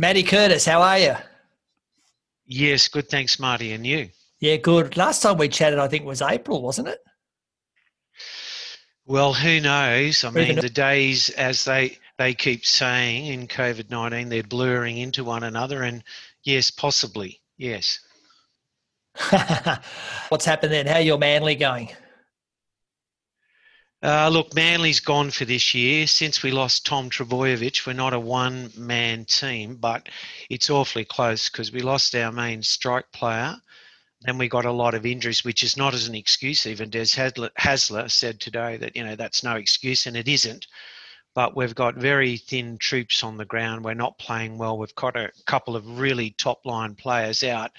Matty Curtis, how are you? Yes, good. Thanks, Marty. And you? Yeah, good. Last time we chatted, I think was April, wasn't it? Well, who knows? I mean, the days, as they they keep saying in COVID nineteen, they're blurring into one another, and yes, possibly, yes. What's happened then? How your Manly going? Uh, look, Manly's gone for this year. Since we lost Tom Trbojevic, we're not a one man team, but it's awfully close because we lost our main strike player. Then we got a lot of injuries, which is not as an excuse. Even Des Hasler said today that, you know, that's no excuse, and it isn't. But we've got very thin troops on the ground. We're not playing well. We've got a couple of really top line players out.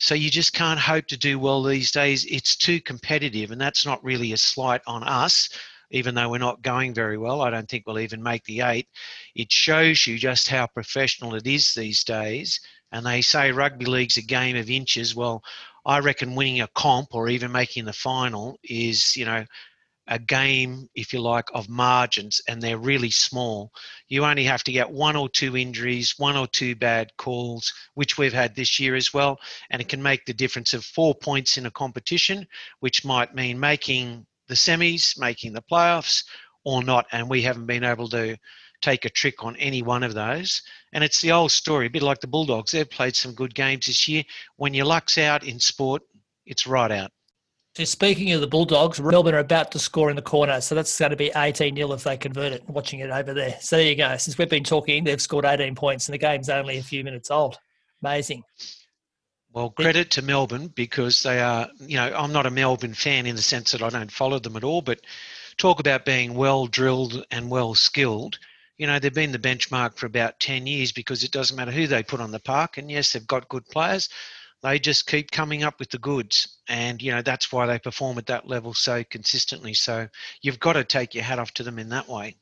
So you just can't hope to do well these days. It's too competitive, and that's not really a slight on us even though we're not going very well. I don't think we'll even make the eight. It shows you just how professional it is these days. And they say rugby league's a game of inches. Well, I reckon winning a comp or even making the final is, you know, a game, if you like, of margins, and they're really small. You only have to get one or two injuries, one or two bad calls, which we've had this year as well, and it can make the difference of four points in a competition, which might mean making the semis, making the playoffs, or not. And we haven't been able to take a trick on any one of those. And it's the old story, a bit like the Bulldogs. They've played some good games this year. When your luck's out in sport, it's right out. Speaking of the Bulldogs, Melbourne are about to score in the corner, so that's going to be 18 0 if they convert it. Watching it over there. So there you go. Since we've been talking, they've scored 18 points, and the game's only a few minutes old. Amazing. Well, credit to Melbourne because they are, you know, I'm not a Melbourne fan in the sense that I don't follow them at all, but talk about being well drilled and well skilled. You know, they've been the benchmark for about 10 years because it doesn't matter who they put on the park. And yes, they've got good players. They just keep coming up with the goods. And, you know, that's why they perform at that level so consistently. So you've got to take your hat off to them in that way.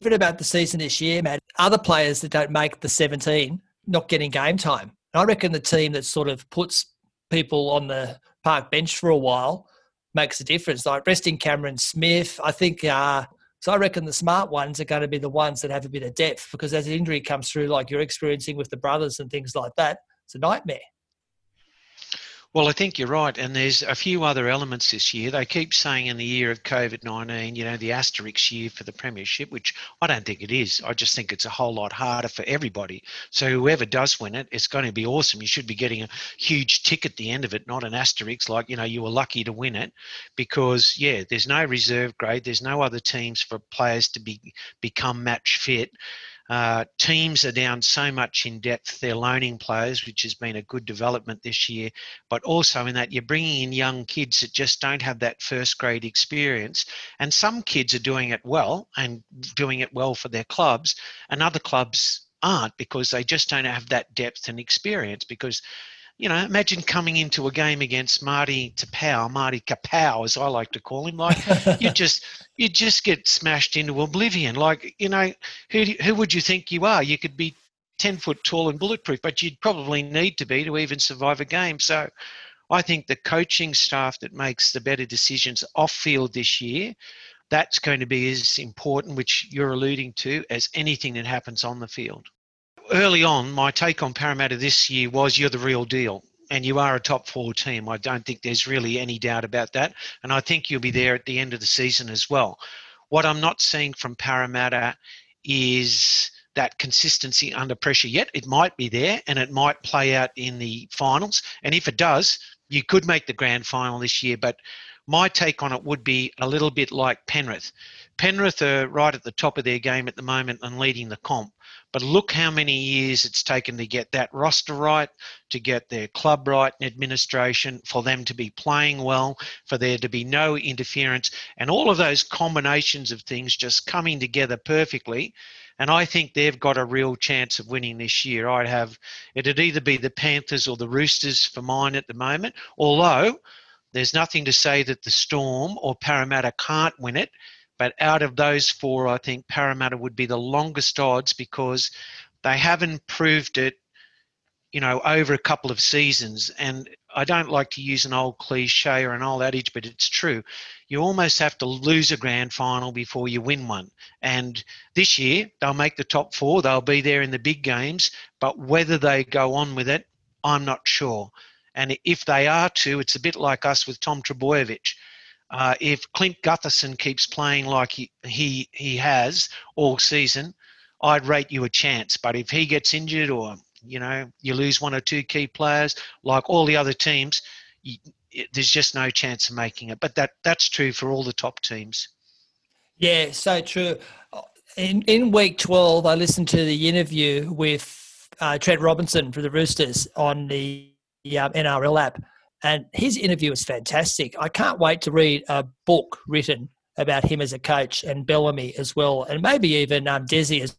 Bit about the season this year, Matt. Other players that don't make the 17 not getting game time. I reckon the team that sort of puts people on the park bench for a while makes a difference. Like resting Cameron Smith, I think. Uh, so I reckon the smart ones are going to be the ones that have a bit of depth because as an injury comes through, like you're experiencing with the brothers and things like that, it's a nightmare. Well, I think you're right. And there's a few other elements this year. They keep saying in the year of COVID 19, you know, the asterisk year for the Premiership, which I don't think it is. I just think it's a whole lot harder for everybody. So whoever does win it, it's going to be awesome. You should be getting a huge tick at the end of it, not an asterisk like, you know, you were lucky to win it. Because, yeah, there's no reserve grade, there's no other teams for players to be become match fit. Uh, teams are down so much in depth. They're loaning players, which has been a good development this year. But also in that you're bringing in young kids that just don't have that first grade experience. And some kids are doing it well and doing it well for their clubs, and other clubs aren't because they just don't have that depth and experience. Because you know, imagine coming into a game against Marty Taupau, Marty Kapow, as I like to call him. Like you just you just get smashed into oblivion. Like you know, who who would you think you are? You could be ten foot tall and bulletproof, but you'd probably need to be to even survive a game. So, I think the coaching staff that makes the better decisions off field this year. That's going to be as important, which you're alluding to, as anything that happens on the field early on, my take on Parramatta this year was you're the real deal and you are a top four team. I don't think there's really any doubt about that. And I think you'll be there at the end of the season as well. What I'm not seeing from Parramatta is that consistency under pressure yet. It might be there and it might play out in the finals. And if it does, you could make the grand final this year. But my take on it would be a little bit like Penrith. Penrith are right at the top of their game at the moment and leading the comp. But look how many years it's taken to get that roster right, to get their club right and administration, for them to be playing well, for there to be no interference, and all of those combinations of things just coming together perfectly. And I think they've got a real chance of winning this year. I'd have it'd either be the Panthers or the Roosters for mine at the moment, although there's nothing to say that the Storm or Parramatta can't win it. But out of those four, I think Parramatta would be the longest odds because they haven't proved it, you know, over a couple of seasons. And I don't like to use an old cliche or an old adage, but it's true. You almost have to lose a grand final before you win one. And this year, they'll make the top four. They'll be there in the big games. But whether they go on with it, I'm not sure. And if they are to, it's a bit like us with Tom Trbojevic. Uh, if Clint Gutherson keeps playing like he, he he has all season, I'd rate you a chance. But if he gets injured or you know you lose one or two key players, like all the other teams, you, it, there's just no chance of making it. But that that's true for all the top teams. Yeah, so true. In in week twelve, I listened to the interview with uh, Trent Robinson for the Roosters on the um, NRL app, and his interview was fantastic. I can't wait to read a book written about him as a coach and Bellamy as well, and maybe even um, Desi as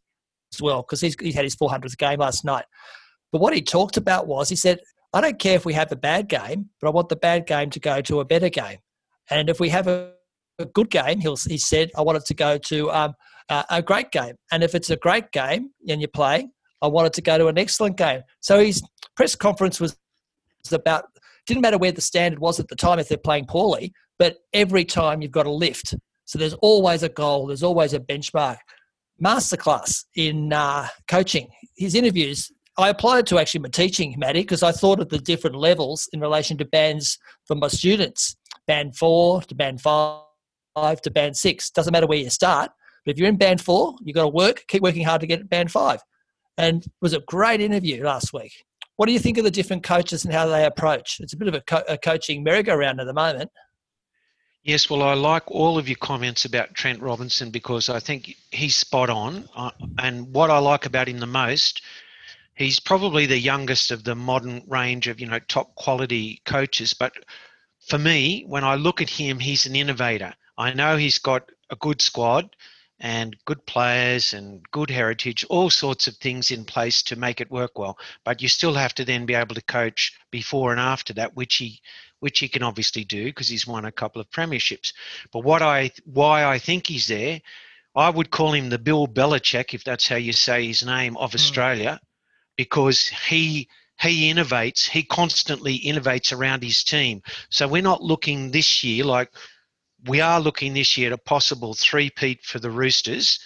as well because he's, he had his 400th game last night. But what he talked about was he said, I don't care if we have a bad game, but I want the bad game to go to a better game. And if we have a, a good game, he'll, he said, I want it to go to um, a, a great game. And if it's a great game and you're playing, I want it to go to an excellent game. So his press conference was about, didn't matter where the standard was at the time if they're playing poorly, but every time you've got a lift. So there's always a goal, there's always a benchmark masterclass in uh, coaching. His interviews, I applied to actually my teaching, Matty, because I thought of the different levels in relation to bands for my students band four to band five to band six. Doesn't matter where you start, but if you're in band four, you've got to work, keep working hard to get band five. And it was a great interview last week. What do you think of the different coaches and how they approach? It's a bit of a, co- a coaching merry-go-round at the moment. Yes, well, I like all of your comments about Trent Robinson because I think he's spot on. Uh, and what I like about him the most, he's probably the youngest of the modern range of you know top quality coaches. But for me, when I look at him, he's an innovator. I know he's got a good squad and good players and good heritage, all sorts of things in place to make it work well. But you still have to then be able to coach before and after that, which he which he can obviously do because he's won a couple of premierships. But what I why I think he's there, I would call him the Bill Belichick, if that's how you say his name, of mm. Australia, because he he innovates. He constantly innovates around his team. So we're not looking this year like we are looking this year at a possible three-peat for the Roosters,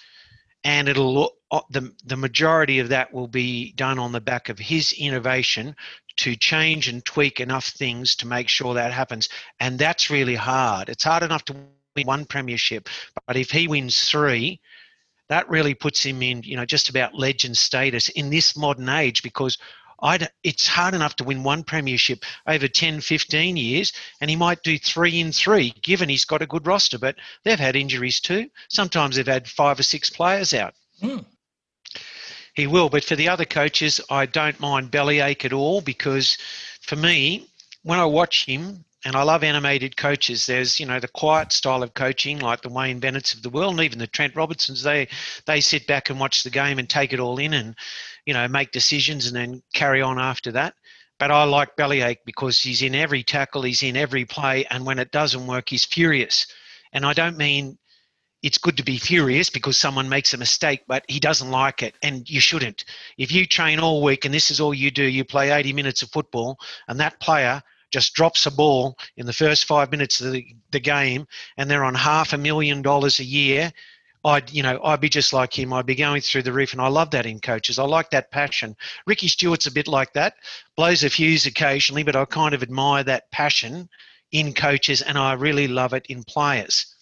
and it'll uh, the the majority of that will be done on the back of his innovation to change and tweak enough things to make sure that happens. And that's really hard. It's hard enough to win one premiership, but if he wins three, that really puts him in, you know, just about legend status in this modern age because I'd, it's hard enough to win one premiership over 10, 15 years, and he might do three in three, given he's got a good roster. But they've had injuries too. Sometimes they've had five or six players out. Mm. He will, but for the other coaches, I don't mind bellyache at all because for me, when I watch him, and I love animated coaches. There's, you know, the quiet style of coaching, like the Wayne Bennett's of the world, and even the Trent Robinsons. They they sit back and watch the game and take it all in, and you know, make decisions and then carry on after that. But I like Bellyache because he's in every tackle, he's in every play, and when it doesn't work, he's furious. And I don't mean it's good to be furious because someone makes a mistake, but he doesn't like it, and you shouldn't. If you train all week and this is all you do, you play 80 minutes of football, and that player just drops a ball in the first five minutes of the, the game, and they're on half a million dollars a year. I'd, you know, I'd be just like him. I'd be going through the roof, and I love that in coaches. I like that passion. Ricky Stuart's a bit like that, blows a fuse occasionally, but I kind of admire that passion in coaches, and I really love it in players.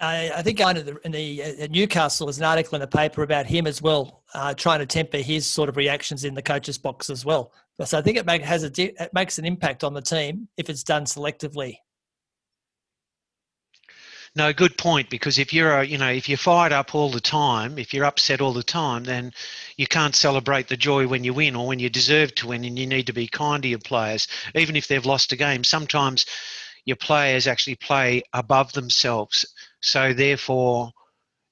I, I think in the, in the uh, Newcastle there's an article in the paper about him as well, uh, trying to temper his sort of reactions in the coach's box as well. So I think it make, has a it makes an impact on the team if it's done selectively. No, good point. Because if you're, a, you know, if you're fired up all the time, if you're upset all the time, then you can't celebrate the joy when you win or when you deserve to win, and you need to be kind to your players, even if they've lost a game. Sometimes your players actually play above themselves so therefore,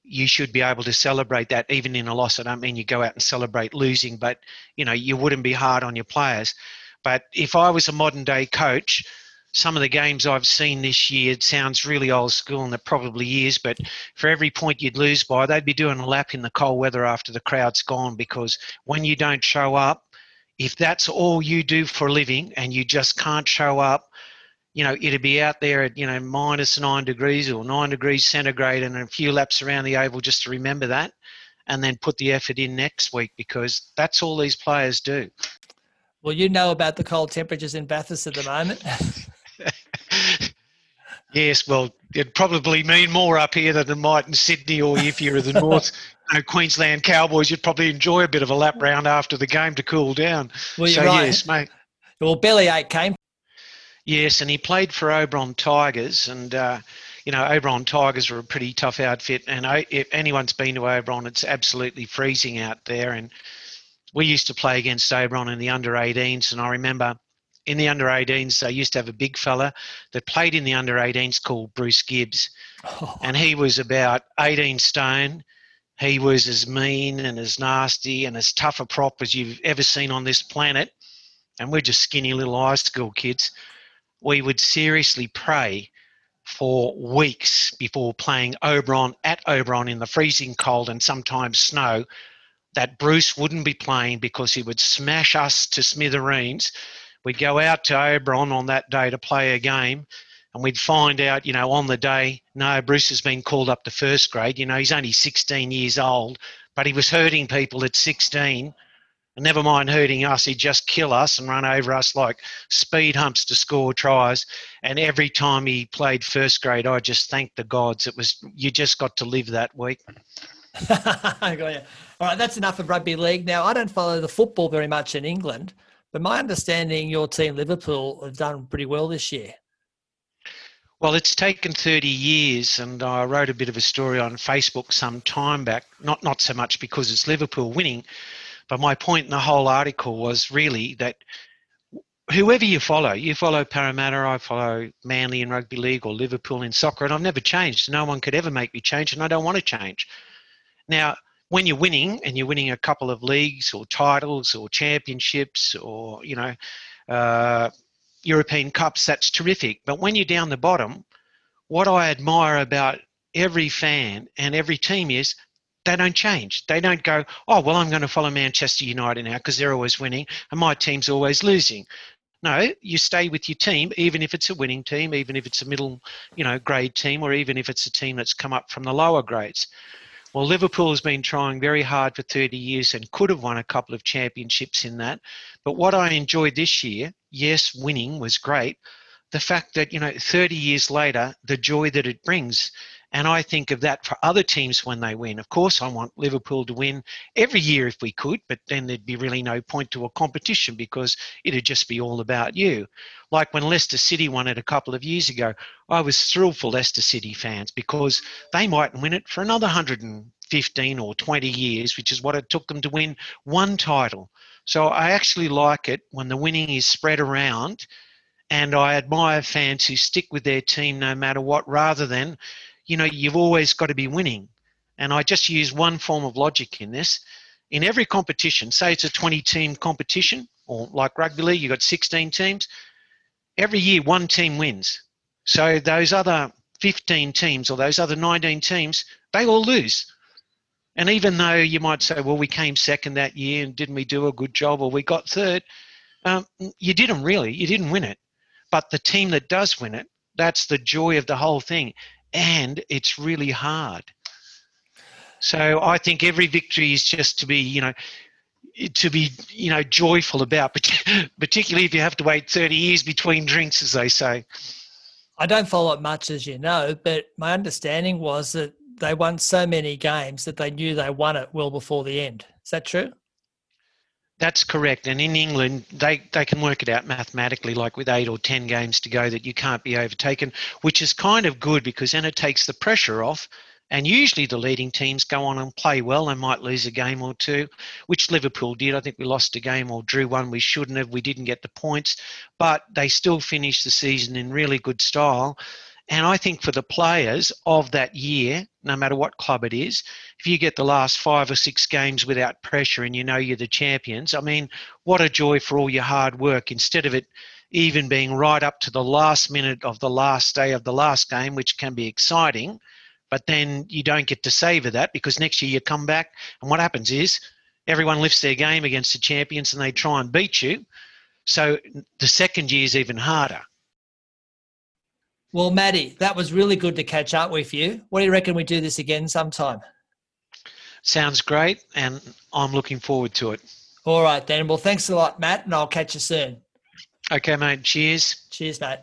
you should be able to celebrate that even in a loss. I don't mean you go out and celebrate losing, but you know you wouldn't be hard on your players. But if I was a modern day coach, some of the games I've seen this year, it sounds really old school, and it probably is. But for every point you'd lose by, they'd be doing a lap in the cold weather after the crowd's gone because when you don't show up, if that's all you do for a living and you just can't show up, you know, it'd be out there at, you know, minus nine degrees or nine degrees centigrade and a few laps around the oval just to remember that and then put the effort in next week because that's all these players do. Well, you know about the cold temperatures in Bathurst at the moment. yes, well, it'd probably mean more up here than it might in Sydney or if you're the North you know, Queensland Cowboys, you'd probably enjoy a bit of a lap round after the game to cool down. Well, you're so, right. yes, mate. Well, Bellyache came. Yes, and he played for Oberon Tigers, and uh, you know Oberon Tigers are a pretty tough outfit. And if anyone's been to Oberon, it's absolutely freezing out there. And we used to play against Oberon in the under 18s, and I remember in the under 18s they used to have a big fella that played in the under 18s called Bruce Gibbs, oh. and he was about 18 stone he was as mean and as nasty and as tough a prop as you've ever seen on this planet. And we're just skinny little high school kids. We would seriously pray for weeks before playing Oberon at Oberon in the freezing cold and sometimes snow that Bruce wouldn't be playing because he would smash us to smithereens. We'd go out to Oberon on that day to play a game and we'd find out, you know, on the day, no, Bruce has been called up to first grade. You know, he's only 16 years old, but he was hurting people at 16. And never mind hurting us, he'd just kill us and run over us like speed humps to score tries. And every time he played first grade, I just thanked the gods. It was you just got to live that week. I got you. All right, that's enough of rugby league. Now, I don't follow the football very much in England, but my understanding, your team Liverpool have done pretty well this year. Well, it's taken 30 years, and I wrote a bit of a story on Facebook some time back. Not not so much because it's Liverpool winning, but my point in the whole article was really that whoever you follow, you follow Parramatta, I follow Manly in rugby league, or Liverpool in soccer, and I've never changed. No one could ever make me change, and I don't want to change. Now, when you're winning and you're winning a couple of leagues or titles or championships or you know. Uh, European Cups, that's terrific. But when you're down the bottom, what I admire about every fan and every team is they don't change. They don't go, oh, well, I'm going to follow Manchester United now because they're always winning and my team's always losing. No, you stay with your team, even if it's a winning team, even if it's a middle, you know, grade team, or even if it's a team that's come up from the lower grades. Well, Liverpool has been trying very hard for 30 years and could have won a couple of championships in that. But what I enjoyed this year, yes, winning was great. The fact that, you know, 30 years later, the joy that it brings. And I think of that for other teams when they win. Of course, I want Liverpool to win every year if we could, but then there'd be really no point to a competition because it'd just be all about you. Like when Leicester City won it a couple of years ago, I was thrilled for Leicester City fans because they mightn't win it for another 115 or 20 years, which is what it took them to win one title. So I actually like it when the winning is spread around and I admire fans who stick with their team no matter what rather than you know, you've always got to be winning. And I just use one form of logic in this. In every competition, say it's a 20 team competition, or like rugby league, you've got 16 teams, every year one team wins. So those other 15 teams or those other 19 teams, they all lose. And even though you might say, well, we came second that year and didn't we do a good job or we got third, um, you didn't really. You didn't win it. But the team that does win it, that's the joy of the whole thing and it's really hard. So I think every victory is just to be, you know, to be, you know, joyful about, particularly if you have to wait 30 years between drinks, as they say. I don't follow it much, as you know, but my understanding was that they won so many games that they knew they won it well before the end. Is that true? That's correct. And in England, they, they can work it out mathematically, like with eight or 10 games to go, that you can't be overtaken, which is kind of good because then it takes the pressure off. And usually the leading teams go on and play well. They might lose a game or two, which Liverpool did. I think we lost a game or drew one we shouldn't have. We didn't get the points, but they still finished the season in really good style. And I think for the players of that year, no matter what club it is, if you get the last five or six games without pressure and you know you're the champions, I mean, what a joy for all your hard work instead of it even being right up to the last minute of the last day of the last game, which can be exciting. But then you don't get to savour that because next year you come back and what happens is everyone lifts their game against the champions and they try and beat you. So the second year is even harder. Well, Matty, that was really good to catch up with you. What do you reckon we do this again sometime? Sounds great, and I'm looking forward to it. All right, then. Well, thanks a lot, Matt, and I'll catch you soon. Okay, mate. Cheers. Cheers, mate.